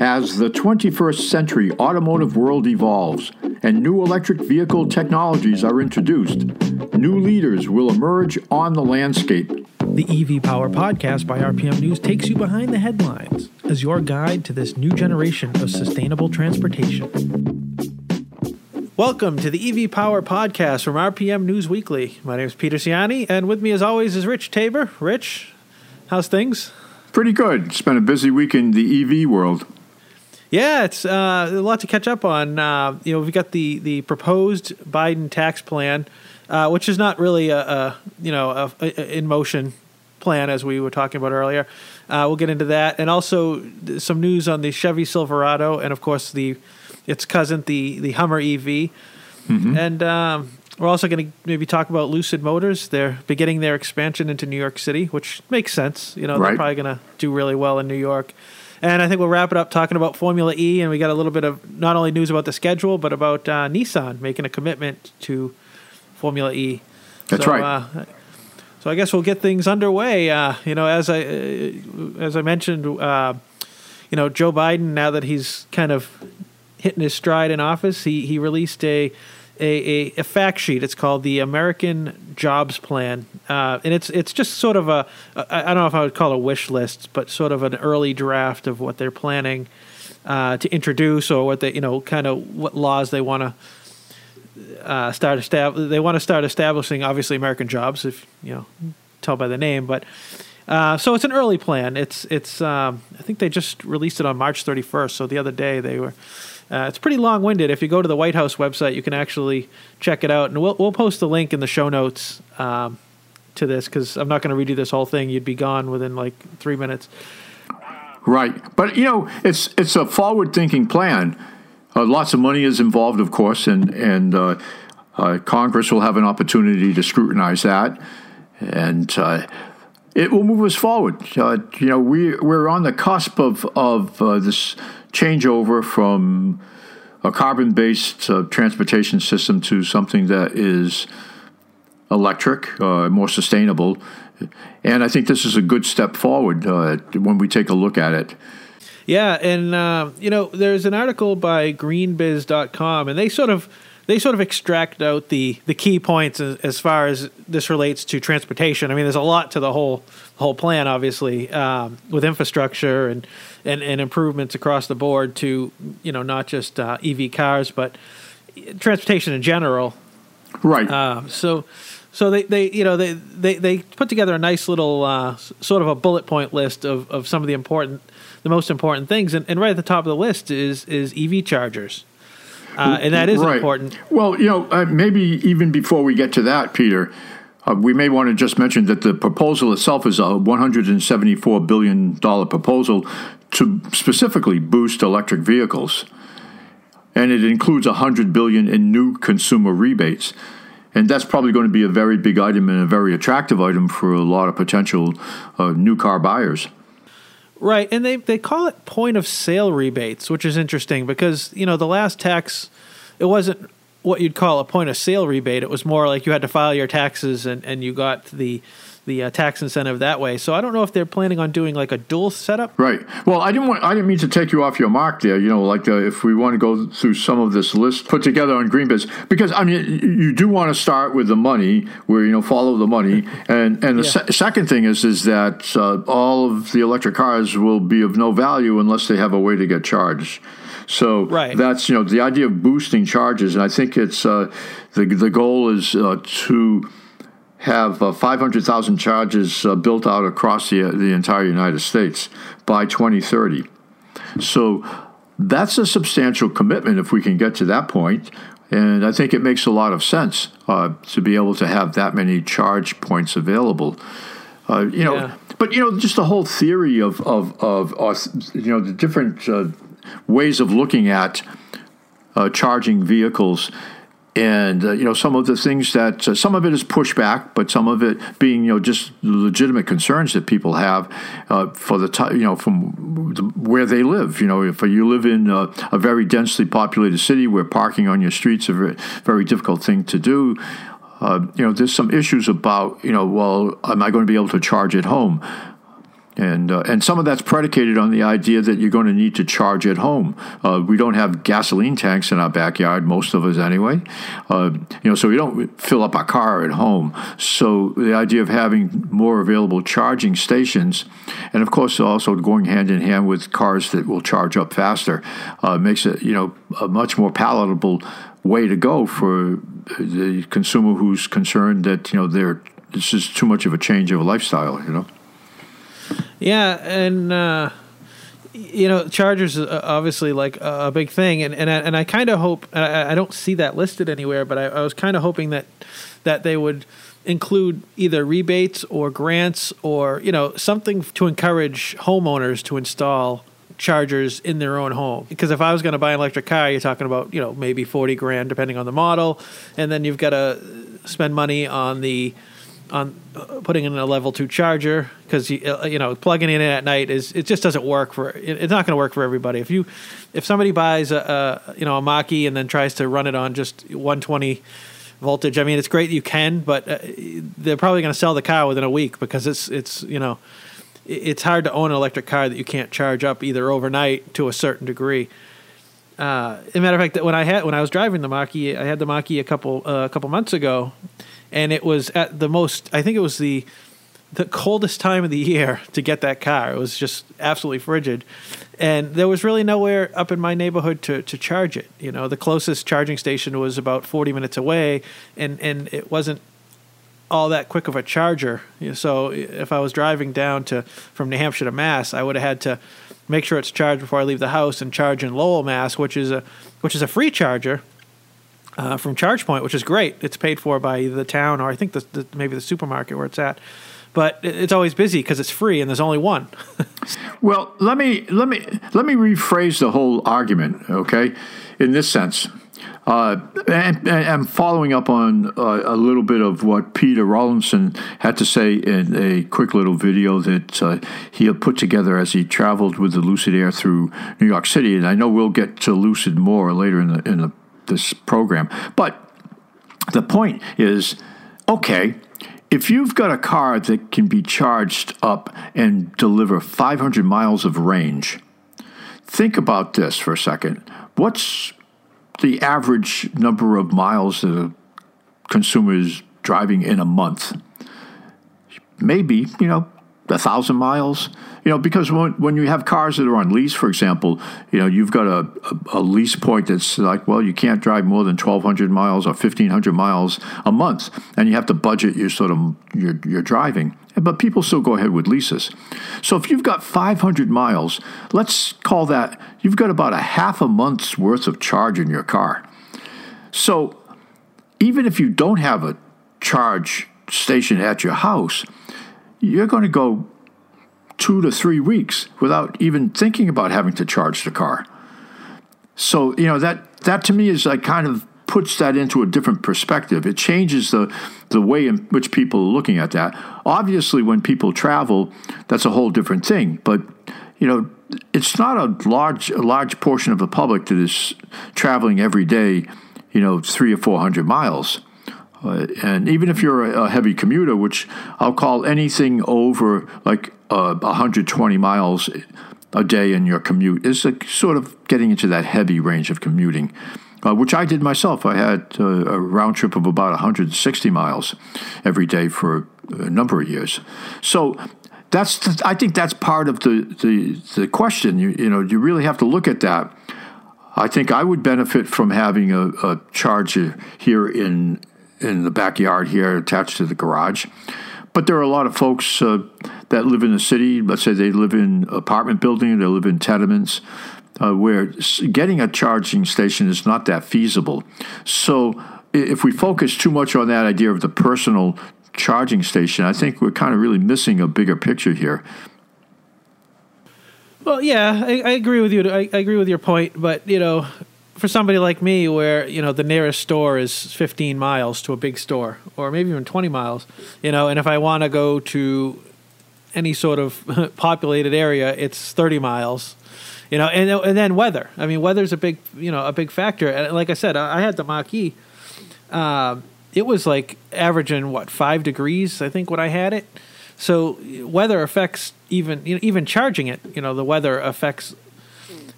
As the 21st century automotive world evolves and new electric vehicle technologies are introduced, new leaders will emerge on the landscape. The EV Power Podcast by RPM News takes you behind the headlines as your guide to this new generation of sustainable transportation. Welcome to the EV Power Podcast from RPM News Weekly. My name is Peter Ciani, and with me, as always, is Rich Tabor. Rich, how's things? Pretty good. It's been a busy week in the EV world. Yeah, it's uh, a lot to catch up on. Uh, you know, we've got the the proposed Biden tax plan, uh, which is not really a, a you know a, a, in motion plan as we were talking about earlier. Uh, we'll get into that, and also some news on the Chevy Silverado, and of course the its cousin, the the Hummer EV, mm-hmm. and. Um, we're also going to maybe talk about Lucid Motors. They're beginning their expansion into New York City, which makes sense. You know, right. they're probably going to do really well in New York. And I think we'll wrap it up talking about Formula E, and we got a little bit of not only news about the schedule, but about uh, Nissan making a commitment to Formula E. That's so, right. Uh, so I guess we'll get things underway. Uh, you know, as I uh, as I mentioned, uh, you know, Joe Biden now that he's kind of hitting his stride in office, he he released a a, a, a, fact sheet. It's called the American Jobs Plan, uh, and it's it's just sort of a I don't know if I would call it a wish list, but sort of an early draft of what they're planning uh, to introduce or what they you know kind of what laws they want to uh, start estab- They want to start establishing obviously American jobs, if you know tell by the name, but. Uh, so it's an early plan. It's it's um, I think they just released it on March 31st. So the other day they were uh, it's pretty long winded. If you go to the White House website, you can actually check it out. And we'll, we'll post the link in the show notes um, to this because I'm not going to redo this whole thing. You'd be gone within like three minutes. Right. But, you know, it's, it's a forward thinking plan. Uh, lots of money is involved, of course, and, and uh, uh Congress will have an opportunity to scrutinize that. And uh, it will move us forward. Uh, you know, we, we're on the cusp of, of this changeover from a carbon based uh, transportation system to something that is electric, uh, more sustainable. And I think this is a good step forward uh, when we take a look at it. Yeah, and uh, you know, there's an article by greenbiz.com and they sort of they sort of extract out the the key points as, as, far as this relates to transportation. I mean, there's a lot to the whole whole plan, obviously, um, with infrastructure and, and and improvements across the board to you know not just uh, EV cars but transportation in general. Right. Uh, so. So they, they you know they, they, they put together a nice little uh, sort of a bullet point list of, of some of the important the most important things and, and right at the top of the list is is EV chargers uh, and that is right. important. Well, you know, uh, maybe even before we get to that, Peter, uh, we may want to just mention that the proposal itself is a $174 billion proposal to specifically boost electric vehicles. And it includes 100 billion in new consumer rebates. And that's probably going to be a very big item and a very attractive item for a lot of potential uh, new car buyers. Right, and they they call it point of sale rebates, which is interesting because you know the last tax, it wasn't what you'd call a point of sale rebate. It was more like you had to file your taxes and and you got the the uh, tax incentive that way. So I don't know if they're planning on doing like a dual setup. Right. Well, I didn't want I didn't mean to take you off your mark there. You know, like uh, if we want to go through some of this list put together on green Greenbiz, because I mean you do want to start with the money, where you know follow the money, and and the yeah. se- second thing is is that uh, all of the electric cars will be of no value unless they have a way to get charged. So right. that's you know the idea of boosting charges, and I think it's uh, the the goal is uh, to have uh, 500,000 charges uh, built out across the, the entire United States by 2030. So that's a substantial commitment if we can get to that point. And I think it makes a lot of sense uh, to be able to have that many charge points available. Uh, you know, yeah. but you know, just the whole theory of of of you know the different uh, ways of looking at uh, charging vehicles and uh, you know some of the things that uh, some of it is pushback, but some of it being you know just legitimate concerns that people have uh, for the t- you know from where they live. You know, if you live in a, a very densely populated city where parking on your streets is a very, very difficult thing to do. Uh, you know, there's some issues about you know, well, am I going to be able to charge at home? And uh, and some of that's predicated on the idea that you're going to need to charge at home. Uh, we don't have gasoline tanks in our backyard, most of us anyway. Uh, you know, so we don't fill up our car at home. So the idea of having more available charging stations, and of course also going hand in hand with cars that will charge up faster, uh, makes it you know a much more palatable way to go for the consumer who's concerned that you know they're this is too much of a change of a lifestyle. You know. Yeah, and uh, you know, Chargers is obviously like a big thing, and and I, and I kind of hope I, I, don't see that listed anywhere, but I, I was kind of hoping that that they would include either rebates or grants or you know something to encourage homeowners to install chargers in their own home. Because if i was going to buy an electric car you're talking about you know maybe 40 grand depending on the model and then you've got to spend money on the on putting in a level two charger because you uh, you know plugging in at night is it just doesn't work for it, it's not going to work for everybody. If you if somebody buys a, a you know a Mach-E and then tries to run it on just 120 voltage, I mean it's great you can, but uh, they're probably going to sell the car within a week because it's it's you know it's hard to own an electric car that you can't charge up either overnight to a certain degree. Uh, as a matter of fact, when I had when I was driving the Mach-E, I had the Mach-E a couple uh, a couple months ago, and it was at the most. I think it was the the coldest time of the year to get that car. It was just absolutely frigid, and there was really nowhere up in my neighborhood to, to charge it. You know, the closest charging station was about forty minutes away, and and it wasn't all that quick of a charger. So if I was driving down to from New Hampshire to Mass, I would have had to make sure it's charged before I leave the house and charge in Lowell, Mass, which is a which is a free charger uh, from ChargePoint, which is great. It's paid for by the town or I think the, the maybe the supermarket where it's at. But it's always busy because it's free and there's only one. well, let me let me let me rephrase the whole argument, okay? In this sense, uh, and, and, following up on uh, a little bit of what Peter Rawlinson had to say in a quick little video that uh, he had put together as he traveled with the Lucid Air through New York City. And I know we'll get to Lucid more later in the in the this program. But the point is okay, if you've got a car that can be charged up and deliver 500 miles of range, think about this for a second. What's the average number of miles that a consumer is driving in a month? Maybe, you know, a thousand miles. You know, because when, when you have cars that are on lease, for example, you know, you've got a, a, a lease point that's like, well, you can't drive more than 1,200 miles or 1,500 miles a month, and you have to budget your sort of your, your driving. But people still go ahead with leases. So if you've got 500 miles, let's call that, you've got about a half a month's worth of charge in your car. So even if you don't have a charge station at your house, you're going to go two to three weeks without even thinking about having to charge the car. So, you know, that, that to me is like kind of puts that into a different perspective. It changes the, the way in which people are looking at that. Obviously, when people travel, that's a whole different thing. But, you know, it's not a large, a large portion of the public that is traveling every day, you know, three or 400 miles. Uh, and even if you're a, a, heavy commuter, which I'll call anything over like uh, 120 miles a day in your commute, is sort of getting into that heavy range of commuting, uh, which I did myself. I had uh, a round trip of about 160 miles every day for a number of years. So that's the, I think that's part of the, the, the question. You, you know, you really have to look at that. I think I would benefit from having a, a charger here in in the backyard here attached to the garage. But there are a lot of folks uh, that live in the city. Let's say they live in apartment building, they live in tenements, uh, where getting a charging station is not that feasible. So if we focus too much on that idea of the personal charging station, I think we're kind of really missing a bigger picture here. Well, yeah, I, I agree with you. I, I agree with your point, but you know, for somebody like me where you know the nearest store is 15 miles to a big store or maybe even 20 miles you know and if i want to go to any sort of populated area it's 30 miles you know and, and then weather. I mean weather's a big you know a big factor. And like i said i, had the Mach-E uh, it was like averaging what five degrees i think when i had it. So weather affects even you know, even charging it, you know, the weather affects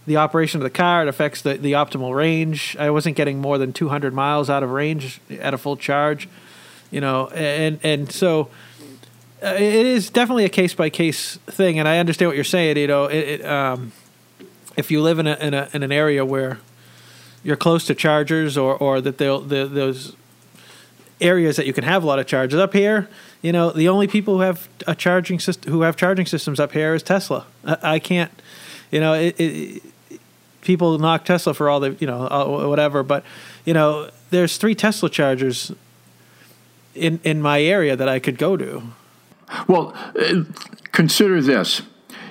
the operation of the car. It affects the, the optimal range. I wasn't getting more than 200 miles out of range at a full charge, you know, and and so uh, it is definitely a case by case thing. And I understand what you're saying. You know, it, it, um, if you live in a, in a in an area where you're close to chargers or or that they'll the, those areas that you can have a lot of chargers up here you know the only people who have a charging system who have charging systems up here is tesla i, I can't you know it, people knock tesla for all the you know uh, whatever but you know there's three tesla chargers in in my area that i could go to well uh, consider this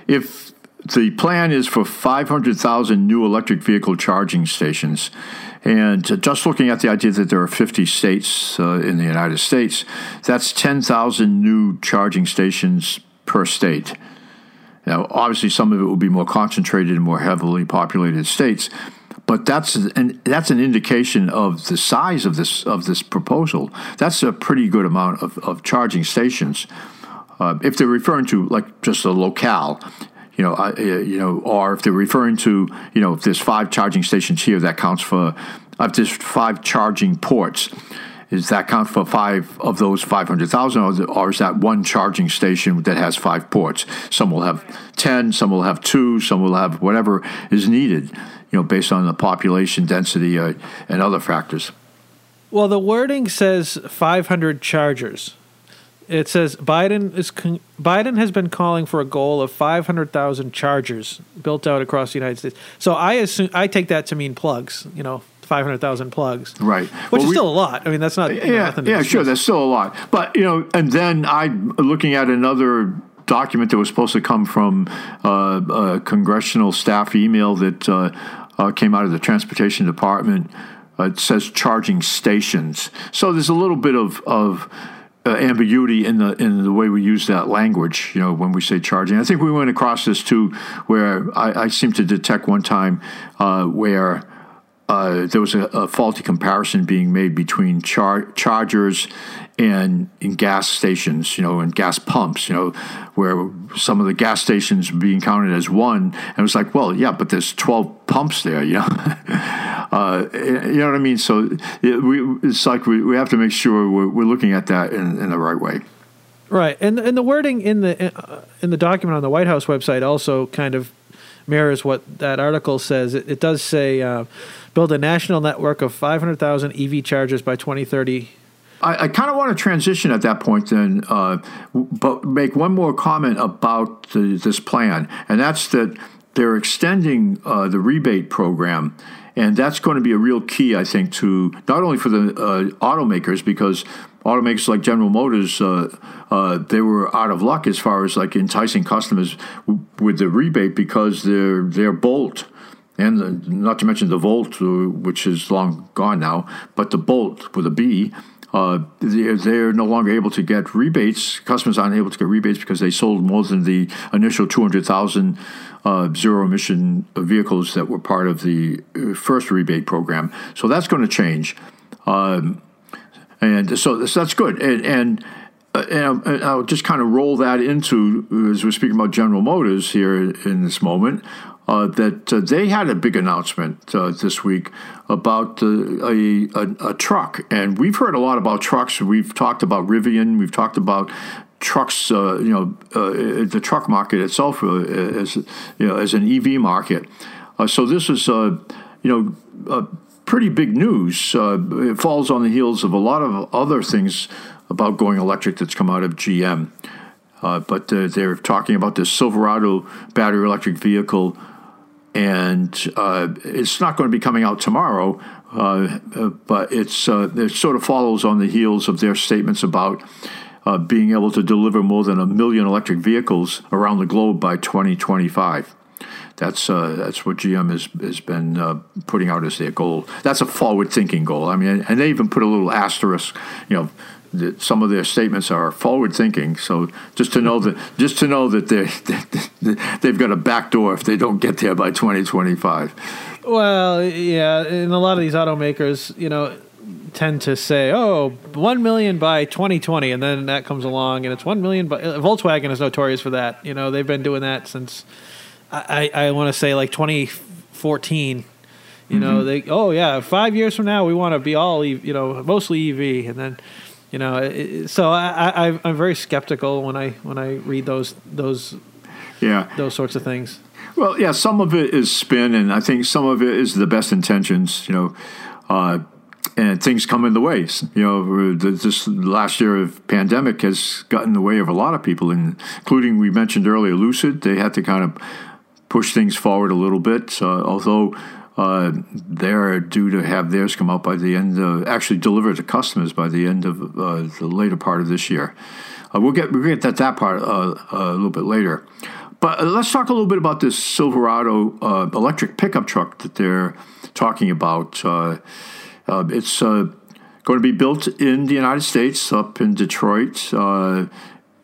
if the plan is for 500,000 new electric vehicle charging stations. And just looking at the idea that there are 50 states uh, in the United States, that's 10,000 new charging stations per state. Now, obviously, some of it will be more concentrated in more heavily populated states, but that's an that's an indication of the size of this of this proposal. That's a pretty good amount of, of charging stations. Uh, if they're referring to like just a locale, you know, uh, you know, or if they're referring to, you know, if there's five charging stations here, that counts for, if there's five charging ports, is that count for five of those 500,000 or, is that one charging station that has five ports? Some will have 10, some will have two, some will have whatever is needed, you know, based on the population density uh, and other factors. Well, the wording says 500 chargers. It says Biden is con- Biden has been calling for a goal of 500,000 chargers built out across the United States. So I assume I take that to mean plugs, you know, 500,000 plugs. Right. Which well, is we, still a lot. I mean, that's not Yeah, know, yeah, sure, that's still a lot. But, you know, and then I looking at another document that was supposed to come from uh, a congressional staff email that uh, uh, came out of the transportation department. it says charging stations. So there's a little bit of of uh, ambiguity in the in the way we use that language. You know, when we say charging, I think we went across this too, where I, I seem to detect one time uh, where. Uh, there was a, a, faulty comparison being made between char- chargers and in gas stations, you know, and gas pumps, you know, where some of the gas stations being counted as one, and it was like, well, yeah, but there's twelve pumps there, you know, uh, you know what I mean. So it, we, it's like we, we have to make sure we're, we're looking at that in, in the right way. Right, and and the wording in the uh, in the document on the White House website also kind of mirrors what that article says. It, it does say uh, build a national network of 500,000 EV chargers by 2030 I, I kind of want to transition at that point, then, uh, but make one more comment about the, this plan, and that's that they're extending uh, the rebate program, and that's going to be a real key, I think, to not only for the uh, automakers because automakers like General Motors, uh, uh, they were out of luck as far as like enticing customers w- with the rebate because their their Bolt and not to mention the Volt, uh, which is long gone now, but the Bolt with a B uh, they're no longer able to get rebates. Customers aren't able to get rebates because they sold more than the initial 200,000 uh, zero emission vehicles that were part of the uh, first rebate program. So that's going to change. Um, and so, so, that's good. And, and, uh, and I'll just kind of roll that into, as we're speaking about General Motors here in this moment, uh, that uh, they had a big announcement uh, this week about a, a, a, truck. And we've heard a lot about trucks. We've talked about Rivian. We've talked about trucks, uh, you know, uh, the truck market itself uh, as, you know, as an EV market. so this is, you know, pretty big news. it falls on the heels of a lot of other things about going electric that's come out of GM. Uh, but uh, they're talking about this Silverado battery electric vehicle and uh, it's not going to be coming out tomorrow, uh, but it's uh, it sort of follows on the heels of their statements about uh, being able to deliver more than a million electric vehicles around the globe by 2025. That's uh, that's what GM has has been putting out as their goal. That's a forward-thinking goal. I mean, and they even put a little asterisk, you know that some of their statements are forward thinking. So just to know that just to know that they they've got a back door if they don't get there by 2025. Well, yeah, and a lot of these automakers, you know, tend to say, "Oh, one million by 2020," and then that comes along, and it's one million. Uh, Volkswagen is notorious for that. You know, they've been doing that since I I, want to say like 2014. You know, they oh yeah, five years from now we want to be all you know mostly EV, and then you know, it- so I, I I'm very skeptical when I when I read those those Yeah. those sorts of things. Well, yeah, some of it is spin, and I think some of it is the best intentions, you know, uh, and things come in the ways. You know, this last year of pandemic has gotten in the way of a lot of people, including we mentioned earlier, Lucid. They had to kind of push things forward a little bit, although. Uh, they're due to have theirs come out by the end, of, actually deliver to customers by the end of uh, the later part of this year. Uh, we'll get we'll get that that part a little bit later. But let's talk a little bit about this Silverado uh, electric pickup truck that they're talking about. Uh, uh, it's going to be built in the United States, up in Detroit,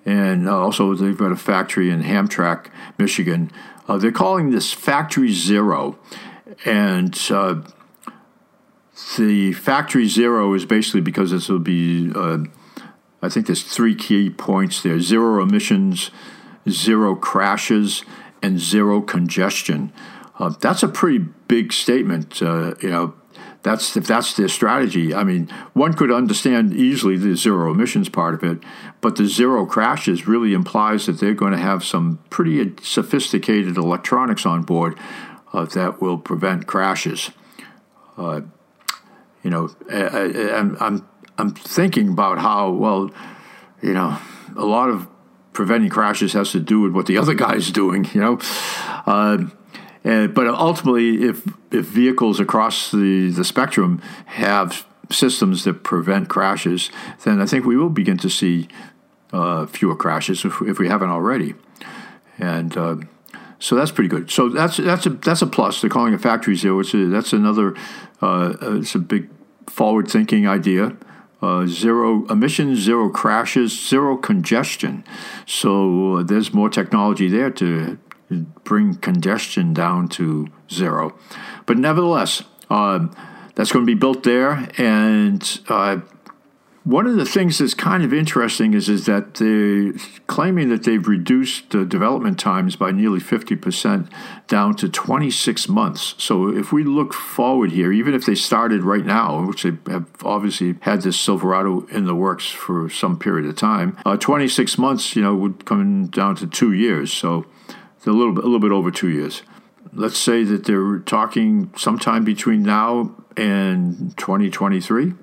and uh, also they've got a factory in Hamtramck, Michigan. Uh, they're calling this Factory Zero, and uh, the Factory Zero is basically because this will be. Uh, I think there's three key points there: zero emissions, zero crashes, and zero congestion. Uh, that's a pretty big statement. Uh, you know, that's if that's their strategy. I mean, one could understand easily the zero emissions part of it, but the zero crashes really implies that they're going to have some pretty sophisticated electronics on board uh, that will prevent crashes. Uh, you know, I, I, I'm I'm I'm thinking about how well, you know, a lot of preventing crashes has to do with what the other guy's doing. You know, uh, and, but ultimately, if if vehicles across the the spectrum have systems that prevent crashes, then I think we will begin to see uh, fewer crashes if, if we haven't already. And uh, so that's pretty good. So that's that's a that's a plus. They're calling it factory zero. It's a, that's another. Uh, it's a big forward thinking idea. Uh, zero emissions, zero crashes, zero congestion. So uh, there's more technology there to bring congestion down to zero. But nevertheless, uh, that's going to be built there. And uh, one of the things that's kind of interesting is, is that they're claiming that they've reduced uh, development times by nearly 50% down to 26 months. So if we look forward here, even if they started right now, which they have obviously had this Silverado in the works for some period of time, uh, 26 months, you know, would come down to two years. So a little bit, a little bit over two years. Let's say that they're talking sometime between now and 2023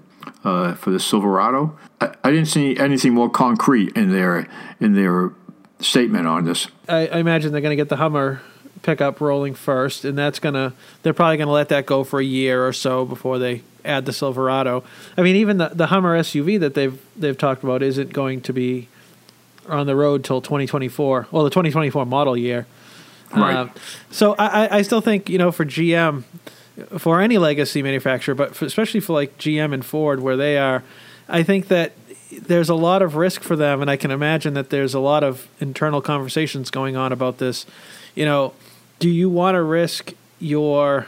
uh, for the Silverado. I, I, didn't see anything more concrete in their in their statement on this. I, I imagine they're going to get the Hummer pickup rolling first, and that's gonna they're probably going to let that go for a year or so before they add the Silverado. I mean, even the the Hummer SUV that they've they've talked about isn't going to be on the road till 2024. Well, the 2024 model year. Right. Uh, so I, I still think you know for GM, for any legacy manufacturer, but for, especially for like GM and Ford, where they are, I think that there's a lot of risk for them, and I can imagine that there's a lot of internal conversations going on about this. You know, do you want to risk your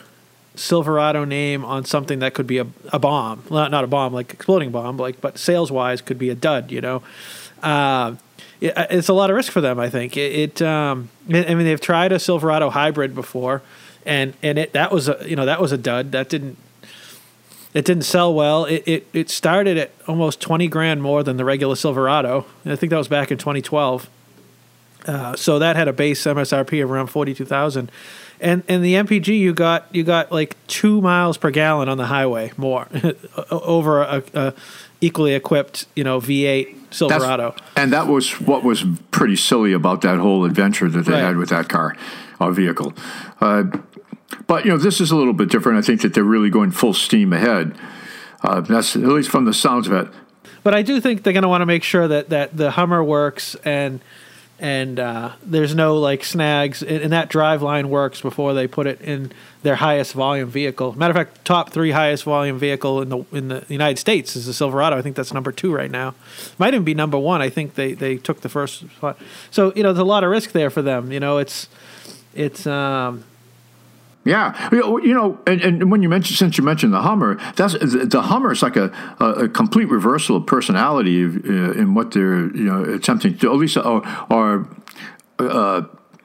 Silverado name on something that could be a, a bomb, not not a bomb like exploding bomb, like but sales wise could be a dud. You know, uh, it, it's a lot of risk for them. I think it. it um, I mean, they've tried a Silverado hybrid before, and and it that was a you know that was a dud. That didn't it didn't sell well. It it, it started at almost twenty grand more than the regular Silverado. I think that was back in 2012. Uh, so that had a base MSRP of around forty two thousand, and and the MPG you got you got like two miles per gallon on the highway more over a, a equally equipped you know V8 Silverado. That's, and that was what was pretty silly about that whole adventure that they Right. had with that car or vehicle. Uh, but you know, this is a little bit different. I think that they're really going full steam ahead. Uh, that's at least from the sounds of it. But I do think they're going to want to make sure that, that the Hummer works and and uh, there's no like snags and, that drive line works before they put it in their highest volume vehicle. Matter of fact, top three highest volume vehicle in the in the United States is the Silverado. I think that's number two right now. Might even be number one. I think they they took the first spot. So you know, there's a lot of risk there for them. You know, it's it's um, Yeah, you know, and, and when you mentioned since you mentioned the Hummer, that's the Hummer is like a, a, complete reversal of personality uh, in what they're you know attempting to at least or, uh,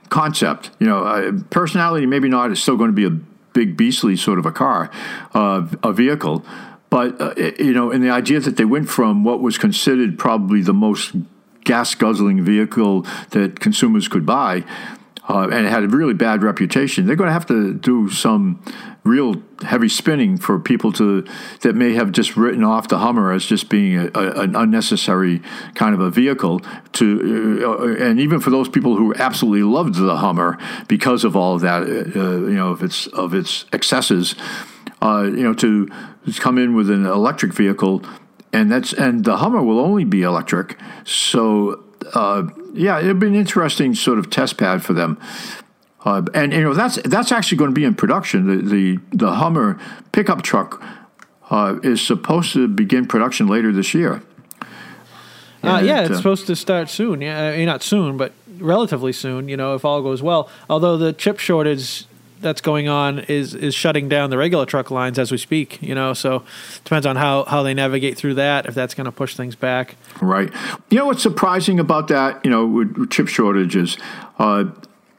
concept. You know, personality maybe not is still going to be a big beastly sort of a car, uh, a vehicle, but uh, you know, in the idea that they went from what was considered probably the most gas guzzling vehicle that consumers could buy uh, and it had a really bad reputation. They're going to have to do some real heavy spinning for people to that may have just written off the Hummer as just being a, a, an unnecessary kind of a vehicle. To uh, and even for those people who absolutely loved the Hummer because of all of that, uh, you know, of its of its excesses, uh, you know, to come in with an electric vehicle. And that's and the Hummer will only be electric, so uh, yeah, it'd be an interesting sort of test pad for them. Uh, and you know that's that's actually going to be in production. The the, the Hummer pickup truck uh, is supposed to begin production later this year. Uh, yeah, it's uh, supposed to start soon. Yeah, mean, not soon, but relatively soon. You know, if all goes well. Although the chip shortage that's going on is is shutting down the regular truck lines as we speak. You know, so depends on how how they navigate through that. If that's going to push things back, right? You know what's surprising about that? You know, with, chip shortages. Uh,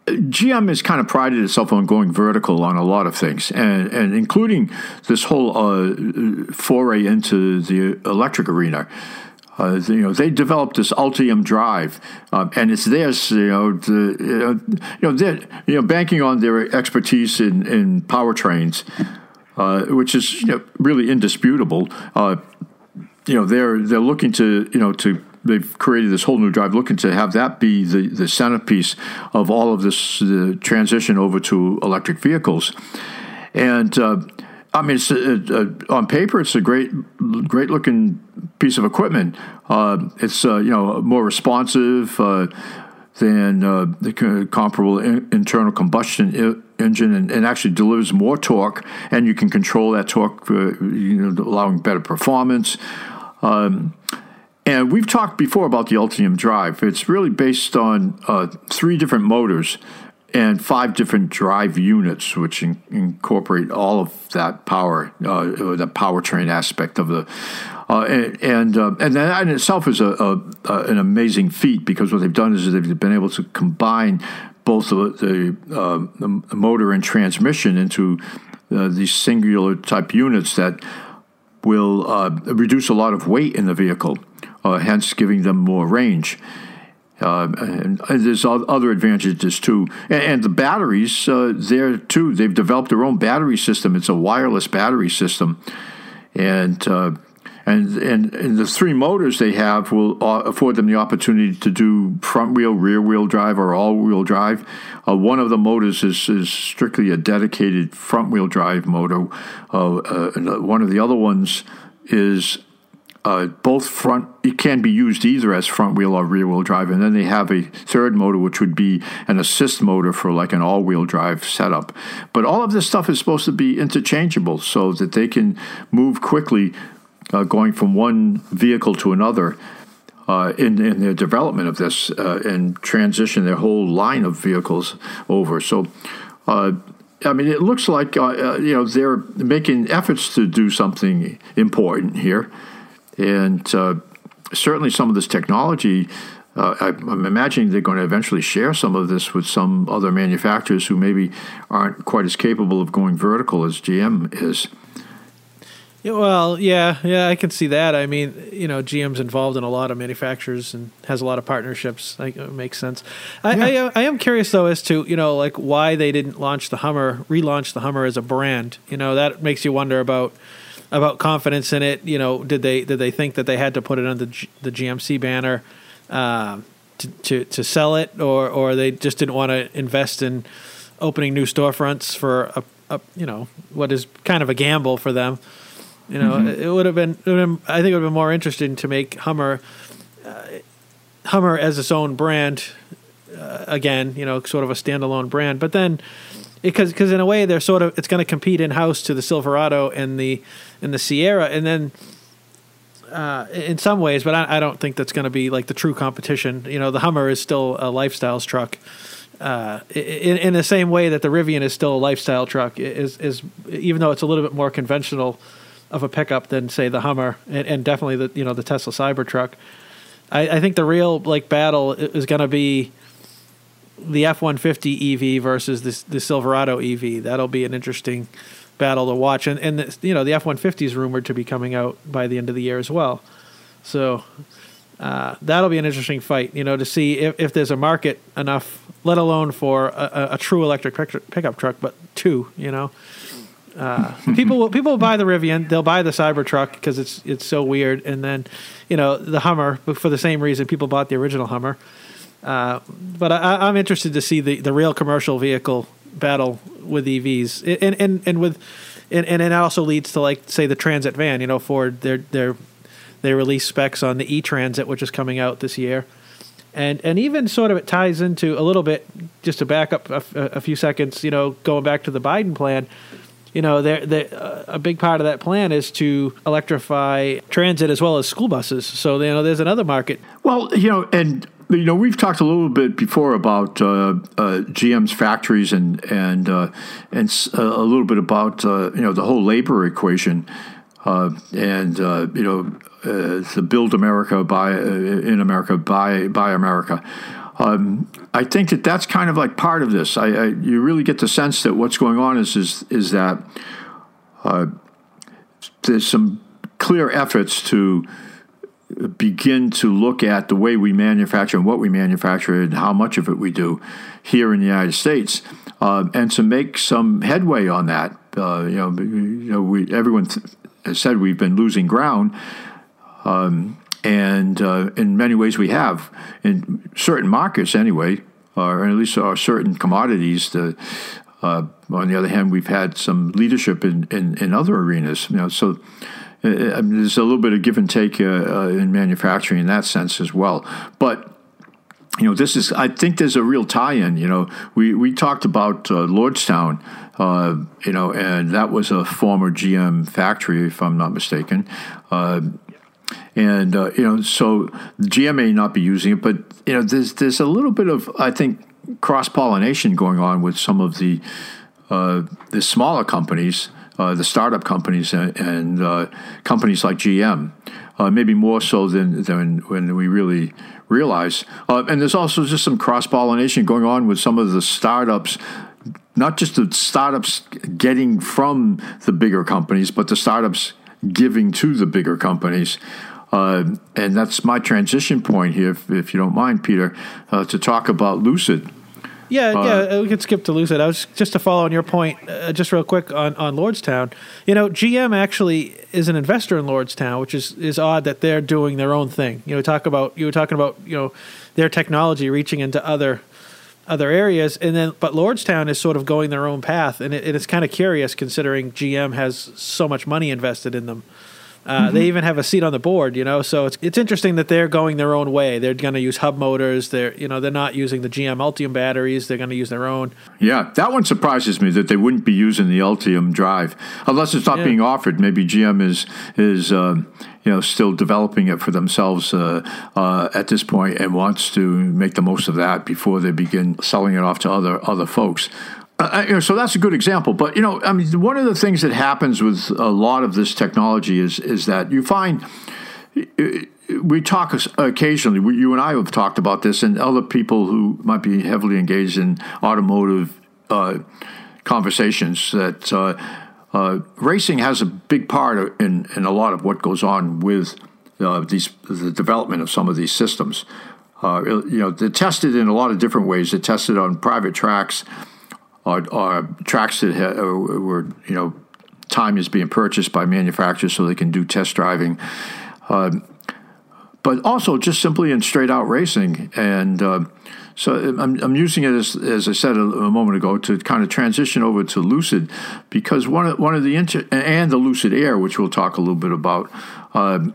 GM has kind of prided itself on going vertical on a lot of things, and, and including this whole uh, foray into the electric arena. Uh, you know, they developed this Ultium drive, uh, and it's theirs. You know, the, you know, you know banking on their expertise in in powertrains, uh, which is you know, really indisputable. Uh, you know, they're they're looking to you know to they've created this whole new drive, looking to have that be the, the centerpiece of all of this transition over to electric vehicles, and uh, I mean, it's a, a, on paper, it's a great, great looking piece of equipment. Uh, it's uh, you know more responsive uh, than uh, the comparable in, internal combustion I- engine, and, and, actually delivers more torque. And you can control that torque, uh, you know, allowing better performance. Um, and we've talked before about the Ultium drive. It's really based on uh, three different motors and five different drive units, which in, incorporate all of that power, uh, the powertrain aspect of the. Uh, and and, uh, and that in itself is a, a, a, an amazing feat because what they've done is they've been able to combine both the, the, uh, the motor and transmission into uh, these singular type units that will uh, reduce a lot of weight in the vehicle, hence giving them more range. Uh, and, there's other advantages too, and, and the batteries uh, there too. They've developed their own battery system. It's a wireless battery system, and uh, and, and and the three motors they have will uh, afford them the opportunity to do front wheel, rear wheel drive, or all wheel drive. Uh, one of the motors is, is strictly a dedicated front wheel drive motor. Uh, one of the other ones is uh, both front it can be used either as front wheel or rear wheel drive and then they have a third motor which would be an assist motor for like an all wheel drive setup. But all of this stuff is supposed to be interchangeable so that they can move quickly uh, going from one vehicle to another uh, in, in their development of this uh, and transition their whole line of vehicles over. So uh, I mean, it looks like uh, you know they're making efforts to do something important here, and uh, certainly some of this technology, uh, I, am imagining they're going to eventually share some of this with some other manufacturers who maybe aren't quite as capable of going vertical as GM is. Yeah, well, yeah, yeah, I can see that. I mean, you know, GM's involved in a lot of manufacturers and has a lot of partnerships. Like, it makes sense. I, yeah. I, I, am curious though as to you know, like why they didn't launch the Hummer, relaunch the Hummer as a brand. You know, that makes you wonder about about confidence in it. You know, did they did they think that they had to put it under the, G, the GMC banner uh, to, to to sell it, or or they just didn't want to invest in opening new storefronts for a, a you know what is kind of a gamble for them. You know, mm-hmm. it would have been, been, I think it would have been more interesting to make Hummer uh, Hummer as its own brand uh, again. You know, sort of a standalone brand, but then because because in a way they're sort of it's going to compete in house to the Silverado and the and the Sierra, and then uh, in some ways, but I, I don't think that's going to be like the true competition. You know, the Hummer is still a lifestyles truck. uh, in, in the same way that the Rivian is still a lifestyle truck, is is even though it's a little bit more conventional of a pickup than say the Hummer and, and definitely the you know the Tesla Cybertruck. I, I think the real like battle is going to be the F one fifty EV versus this the Silverado EV. That'll be an interesting battle to watch, and and the, you know the F one fifty is rumored to be coming out by the end of the year as well. So uh, that'll be an interesting fight, you know, to see if, if there's a market enough, let alone for a, a true electric pickup truck, but two, you know. Uh, people will people will buy the Rivian, they'll buy the Cybertruck because it's it's so weird, and then, you know, the Hummer, but for the same reason people bought the original Hummer. Uh, but I, am interested to see the, the real commercial vehicle battle with EVs, and and and with, and and it also leads to like say the Transit van. You know, Ford their their they release specs on the e-Transit, which is coming out this year, and and even sort of it ties into a little bit. Just to back up a, few seconds, you know, going back to the Biden plan. You know, they're, they're, uh, a big part of that plan is to electrify transit as well as school buses. So you know, there's another market. Well, you know, and you know, we've talked a little bit before about uh, uh, GM's factories and and uh, and uh, a little bit about uh, you know the whole labor equation, uh, and you know the build America buy in America buy buy America. Um, I think that that's kind of like part of this. I, I, you really get the sense that what's going on is is is that there's some clear efforts to begin to look at the way we manufacture and what we manufacture and how much of it we do here in the United States, uh, and to make some headway on that. Uh, you know, you know, we everyone th- has said we've been losing ground, um, and uh, in many ways we have in certain markets anyway, or at least uh, certain commodities. The, uh, on the other hand, we've had some leadership in, in, in other arenas. You know, so I mean, there's a little bit of give and take uh, uh, in manufacturing in that sense as well. But you know, this is. I think there's a real tie-in. You know, we we talked about uh, Lordstown. Uh, you know, and that was a former GM factory, if I'm not mistaken. Uh, and you know, so GM may not be using it, but you know, there's there's a little bit of I think cross pollination going on with some of the the smaller companies uh, the startup companies and, and uh, companies like GM, uh, maybe more so than, than when we really realize. Uh, and there's also just some cross pollination going on with some of the startups. Not just the startups getting from the bigger companies, but the startups giving to the bigger companies. Uh, and that's my transition point here, if, if you don't mind, Peter, uh, to talk about Lucid. Yeah, uh, yeah, we could skip to Lucid. I was just to follow on your point, uh, just real quick on, on Lordstown. You know, GM actually is an investor in Lordstown, which is, is odd that they're doing their own thing. You know, talk about you were talking about you know their technology reaching into other other areas, and then but Lordstown is sort of going their own path, and it, it's kind of curious considering GM has so much money invested in them. Uh, mm-hmm. They even have a seat on the board, you know. So it's it's interesting that they're going their own way. They're going to use hub motors. They're you know they're not using the GM Ultium batteries. They're going to use their own. Yeah, that one surprises me that they wouldn't be using the Ultium drive unless it's not yeah. being offered. Maybe GM is is. Uh, you know, still developing it for themselves uh, uh, at this point, and wants to make the most of that before they begin selling it off to other other folks. Uh, you know, so that's a good example. But you know, I mean, one of the things that happens with a lot of this technology is is that you find we talk occasionally. You and I have talked about this, and other people who might be heavily engaged in automotive uh, conversations that uh, uh, racing has a big part in in a lot of what goes on with uh, these the development of some of these systems. Uh, you know, they're tested in a lot of different ways. They're tested on private tracks are, are tracks that ha- were you know time is being purchased by manufacturers so they can do test driving. Um, but also just simply in straight out racing. And uh, so I'm, I'm, using it as, as I said a, a, moment ago to kind of transition over to Lucid because one of, one of the inter- and the Lucid Air, which we'll talk a little bit about. Um,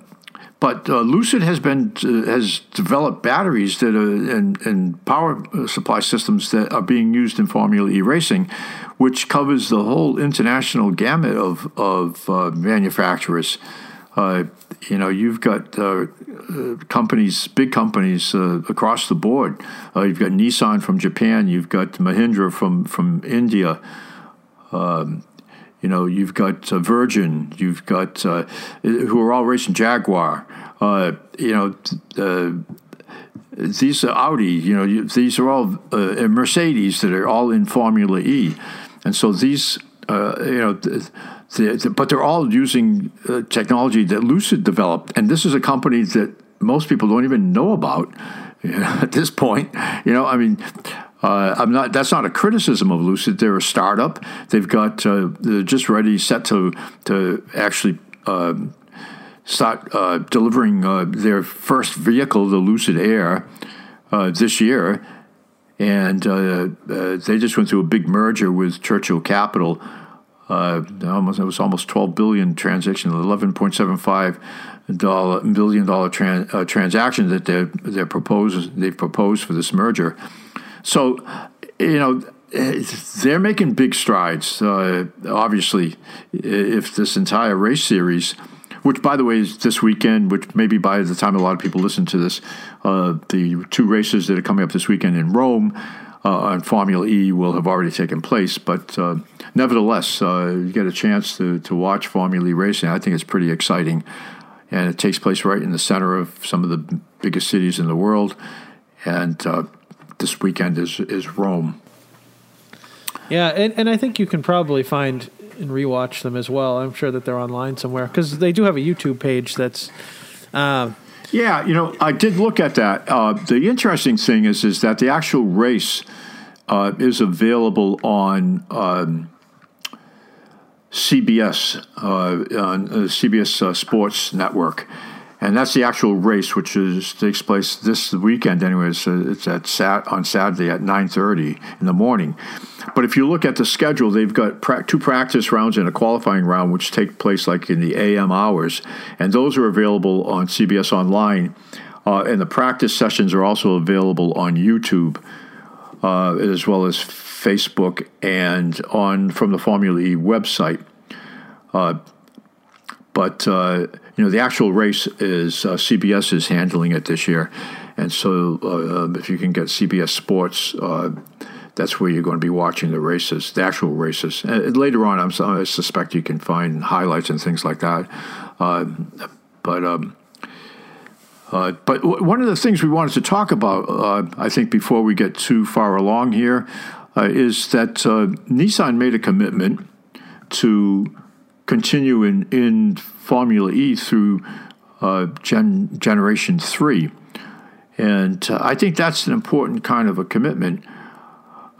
but uh, Lucid has been uh, has developed batteries that are and, and power supply systems that are being used in Formula E racing, which covers the whole international gamut of of uh, manufacturers. Uh, you know, you've got uh, uh, companies, big companies uh, across the board. Uh, you've got Nissan from Japan. You've got Mahindra from from India. Um, you know, you've got uh, Virgin. You've got uh, who are all racing Jaguar. Uh, you know. Uh, these are Audi, you know, these are all Mercedes that are all in Formula E, and so these, you know, but they're all using uh, technology that Lucid developed, and this is a company that most people don't even know about you know, at this point. You know, I mean. Uh, I'm not. That's not a criticism of Lucid. They're a startup. They've got. Uh, they're just ready, set to to actually um, start uh, delivering uh, their first vehicle, the Lucid Air, uh, this year, and uh, they just went through a big merger with Churchill Capital uh, almost it was almost 12 billion transactions, 11.75 dollar billion dollar tran, uh, transaction that they they proposed they've proposed for this merger. So, you know, they're making big strides. Uh, obviously, if this entire race series, which by the way is this weekend, which maybe by the time a lot of people listen to this, uh, the two races that are coming up this weekend in Rome uh, on Formula E will have already taken place. But uh, nevertheless, uh, you get a chance to, to watch Formula E racing. I think it's pretty exciting. And it takes place right in the center of some of the biggest cities in the world. And uh, this weekend is, is Rome. Yeah, and, and I think you can probably find and rewatch them as well. I'm sure that they're online somewhere because they do have a YouTube page that's. Uh, yeah, you know, I did look at that. Uh, the interesting thing is, is that the actual race uh, is available on um, CBS, uh, on CBS uh, Sports Network, and that's the actual race, which is takes place this weekend. Anyways, it's at sat on Saturday at nine thirty in the morning. But if you look at the schedule, they've got pra- two practice rounds and a qualifying round, which take place like in the AM hours, and those are available on CBS Online. Uh, and the practice sessions are also available on YouTube, uh, as well as Facebook and on from the Formula E website. Uh, but uh, you know the actual race is uh, CBS is handling it this year, and so uh, um, if you can get CBS Sports that's where you're going to be watching the races, the actual races. And later on, i suspect you can find highlights and things like that. Uh, but um, uh, but w- one of the things we wanted to talk about, uh, I think, before we get too far along here, uh, is that uh, Nissan made a commitment to continue in, in Formula E through uh, gen- Generation 3. And I think that's an important kind of a commitment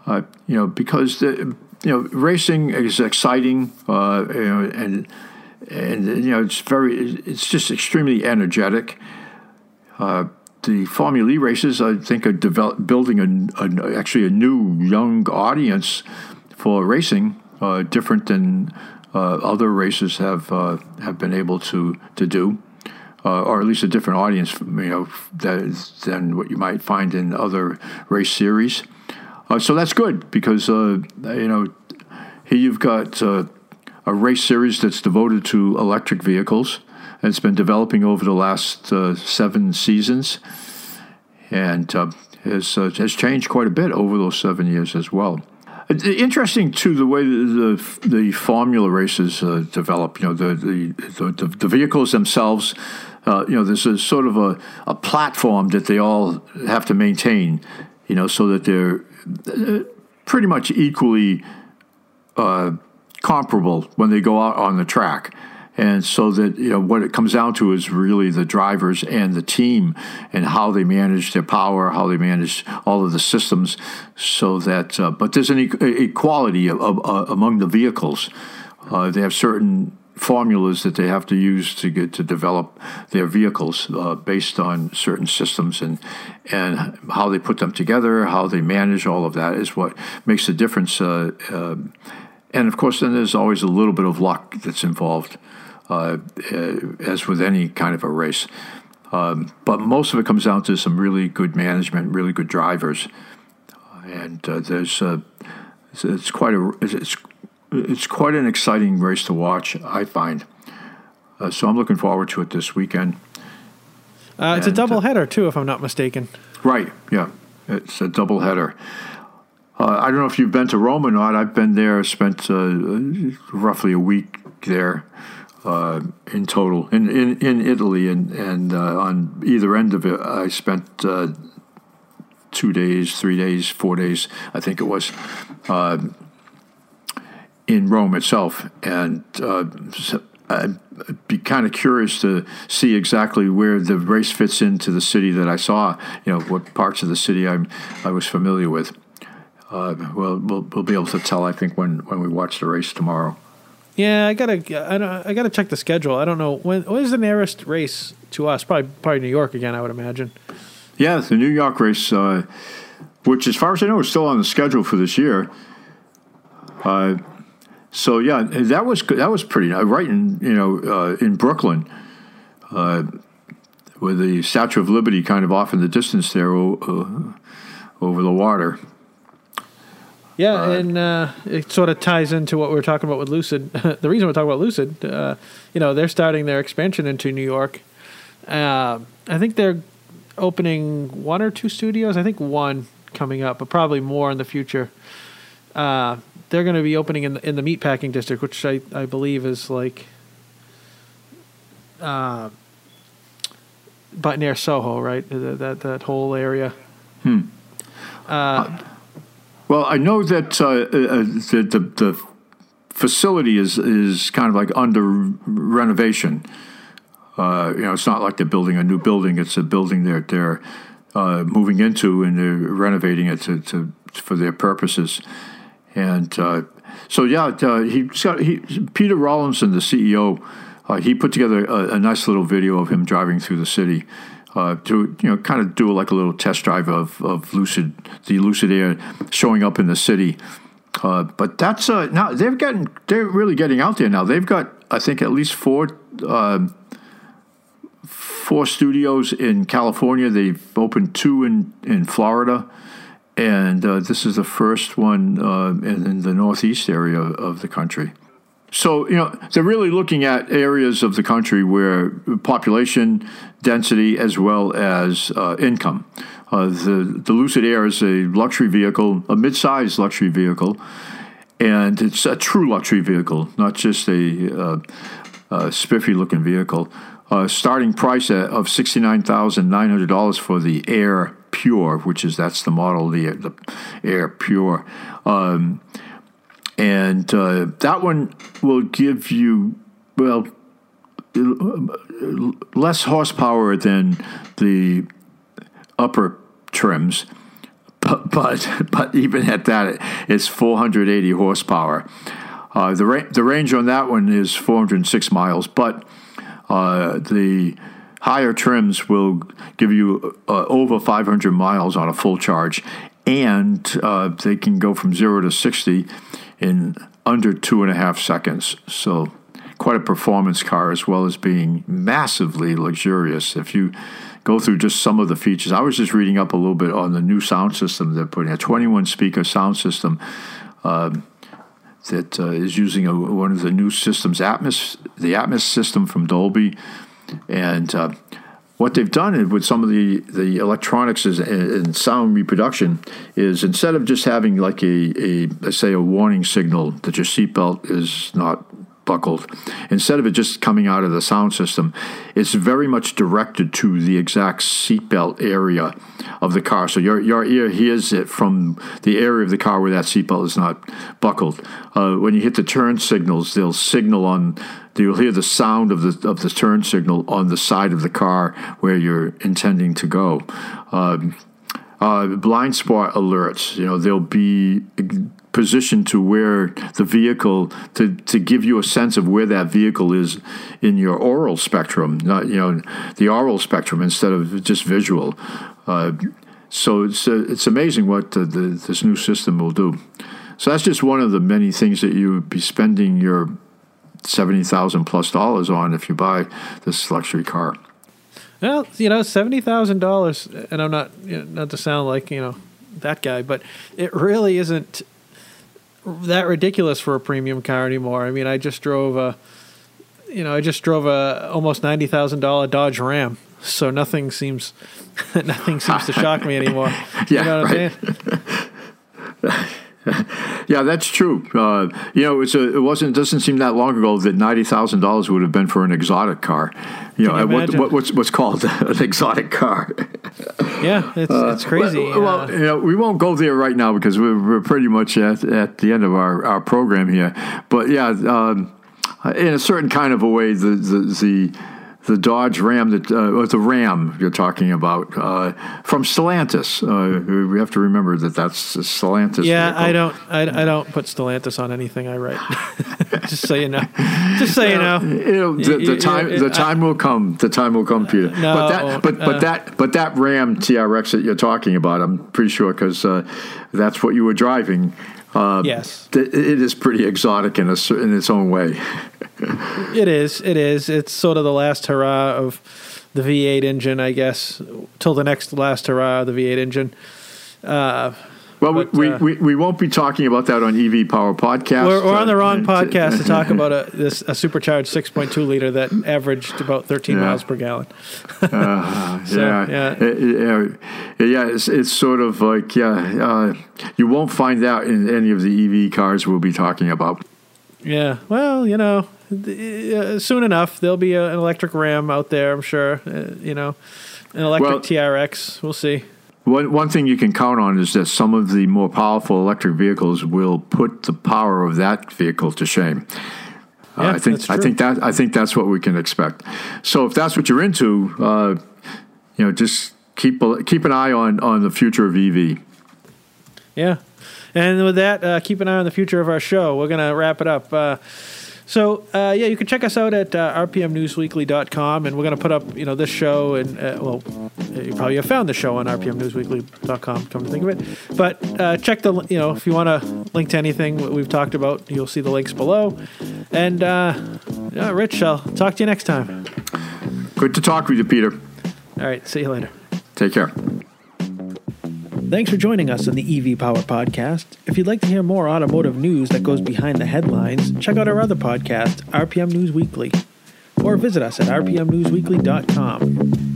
uh, you know, because the, you know racing is exciting, uh, and and you know it's very it's just extremely energetic. Uh, the Formula E races, I think, are develop, building a, a, actually a new young audience for racing, uh, different than uh, other races have uh, have been able to to do. or at least a different audience, you know, than what you might find in other race series. Uh, so that's good because uh, you know here you've got uh, a race series that's devoted to electric vehicles. And it's been developing over the last uh, seven seasons, and uh, has uh, has changed quite a bit over those seven years as well. Interesting too the way the the, formula races uh, develop. You know the the, the, the vehicles themselves. Uh, you know, there's a sort of a, a platform that they all have to maintain. You know, so that they're uh, pretty much equally uh, comparable when they go out on the track. And so that you know what it comes down to is really the drivers and the team and how they manage their power, how they manage all of the systems, so that. Uh, but there's an e- equality of, of, uh, among the vehicles. Uh, they have certain formulas that they have to use to get to develop their vehicles uh, based on certain systems and and how they put them together, how they manage all of that is what makes the difference. Uh, uh, and of course, then there's always a little bit of luck that's involved, as with any kind of a race. Um, but most of it comes down to some really good management, really good drivers, and uh, there's it's quite a it's it's quite an exciting race to watch. I find. Uh, so I'm looking forward to it this weekend. Uh, it's And, a uh, double header too, if I'm not mistaken. Right. Yeah. It's a double header. Uh, I don't know if you've been to Rome or not. I've been there. Spent uh, roughly a week there uh, in total in, in, in Italy, and and uh, on either end of it, I spent uh, two days, three days, four days. I think it was. Uh, in Rome itself, and uh, I'd be kind of curious to see exactly where the race fits into the city that I saw. You know, what parts of the city I'm I was familiar with. Uh, well, we'll we'll be able to tell. I think when when we watch the race tomorrow. Yeah, I gotta, I, don't, I gotta check the schedule. I don't know when. When is the nearest race to us? Probably, probably New York again. I would imagine. Yeah, the New York race, uh, which as far as I know is still on the schedule for this year. Uh, so yeah, that was that was pretty uh, right in you know uh, in Brooklyn, uh, with the Statue of Liberty kind of off in the distance there uh, over the water. Yeah, and uh, it sort of ties into what we are talking about with Lucid. the reason we're talking about Lucid, uh, you know, they're starting their expansion into New York. Uh, I think they're opening one or two studios. I think one coming up, but probably more in the future. Uh, they're going to be opening in the, in the meatpacking district, which I, I believe is like, uh, but near Soho, right? That that, that whole area. Well, I know that uh, uh, the, the the facility is is kind of like under renovation. Uh, you know, it's not like they're building a new building; it's a building they're they're uh, moving into and they're renovating it to, to for their purposes. And uh, so, yeah, uh, he's got he Peter Rawlinson, the CEO. Uh, he put together a, a nice little video of him driving through the city uh, to you know kind of do like a little test drive of, of Lucid, the Lucid Air showing up in the city. Uh, but that's uh, now they're getting they're really getting out there now. They've got I think at least four um four studios in California. They've opened two in in Florida, and uh, this is the first one uh, in, in the northeast area of the country. So, you know, they're really looking at areas of the country where population density as well as uh, income. Uh, the, the Lucid Air is a luxury vehicle, a mid sized luxury vehicle, and it's a true luxury vehicle, not just a, uh, spiffy looking vehicle. Uh, starting price of $69,900 for the Air Pure, which is that's the model, the, the Air Pure. Um, and uh, that one will give you well less horsepower than the upper trims but but, but even at that it's 480 horsepower. Uh, the, ra- the range on that one is 406 miles but uh, the higher trims will give you uh, over 500 miles on a full charge. And uh, they can go from 0 to 60 in under two and a half seconds. So, quite a performance car as well as being massively luxurious. If you go through just some of the features, I was just reading up a little bit on the new sound system they're putting a 21 speaker sound system. Um, that uh, is using a, one of the new systems, Atmos, the Atmos system from Dolby, and uh, what they've done with some of the, the electronics is, and sound reproduction is instead of just having like a, a let's say a warning signal that your seatbelt is not buckled, instead of it just coming out of the sound system, it's very much directed to the exact seatbelt area of the car. So your your ear hears it from the area of the car where that seatbelt is not buckled. Uh, when you hit the turn signals, they'll signal on you'll hear the sound of the of the turn signal on the side of the car where you're intending to go. Um, uh, blind spot alerts, you know, they'll be positioned to where the vehicle to, to give you a sense of where that vehicle is in your aural spectrum, not you know the aural spectrum instead of just visual. Uh, so it's uh, it's amazing what the, the, this new system will do. So that's just one of the many things that you would be spending your seventy thousand plus dollars on if you buy this luxury car. Well, you know, seventy thousand dollars, and I'm not you know, not to sound like you know that guy, but it really isn't that ridiculous for a premium car anymore. I mean, I just drove a you know, I just drove a almost ninety thousand dollar Dodge Ram, so nothing seems nothing seems to shock me anymore. Yeah, you know what right. I'm saying? Yeah, that's true. Uh, you know, it's a, it wasn't. It doesn't seem that long ago that ninety thousand dollars would have been for an exotic car. You know, you what, what, what's what's called an exotic car. Yeah, it's it's crazy. Well, well, Uh, you know, we won't go there right now because we're, we're pretty much at, at the end of our, our program here. But yeah, um, in a certain kind of a way, the the the, the Dodge Ram that uh, or the Ram you're talking about uh, from Stellantis. Uh, we have to remember that that's Stellantis. yeah, vehicle. I don't I, I don't put Stellantis on anything I write. just so you know. Just so you know. You know, the, the you- time you- the time will come. The time will come, Peter. No, but that but but uh, that but that Ram TRX that you're talking about, I'm pretty sure because uh, that's what you were driving. Uh, Yes. th- it is pretty exotic in a in its own way. It is. It is. It's sort of the last hurrah of the V8 engine, I guess, till the next last hurrah of the V8 engine. Uh, Well, But, we, uh, we, we won't be talking about that on EV Power Podcast. we're, we're on the Uh, wrong podcast to talk about a this a supercharged 6.2 liter that averaged about 13 Yeah. miles per gallon. Uh, So, yeah, yeah. yeah, yeah, yeah. It's, it's sort of like yeah. Uh, you won't find that in any of the EV cars we'll be talking about. Yeah. Well, you know, uh, soon enough there'll be an electric Ram out there. I'm sure. Uh, you know, an electric Well- TRX. We'll see. One, one thing you can count on is that some of the more powerful electric vehicles will put the power of that vehicle to shame. Uh, Yeah, I think that's I think that I think that's what we can expect. So if that's what you're into, uh, you know, just keep keep an eye on on the future of EV. Yeah. And with that, uh, keep an eye on the future of our show. We're going to wrap it up. So, uh, yeah, you can check us out at uh, rpmnewsweekly.com, and we're going to put up, you know, this show, and, uh, well, you probably have found the show on rpmnewsweekly.com, come to think of it. But uh, check the, you know, if you want to link to anything we've talked about, you'll see the links below. And, uh, yeah, Rich, I'll talk to you next time. Good to talk with you, Peter. All right, see you later. Take care. Thanks for joining us on the EV Power Podcast. If you'd like to hear more automotive news that goes behind the headlines, check out our other podcast, RPM News Weekly, or visit us at rpmnewsweekly.com.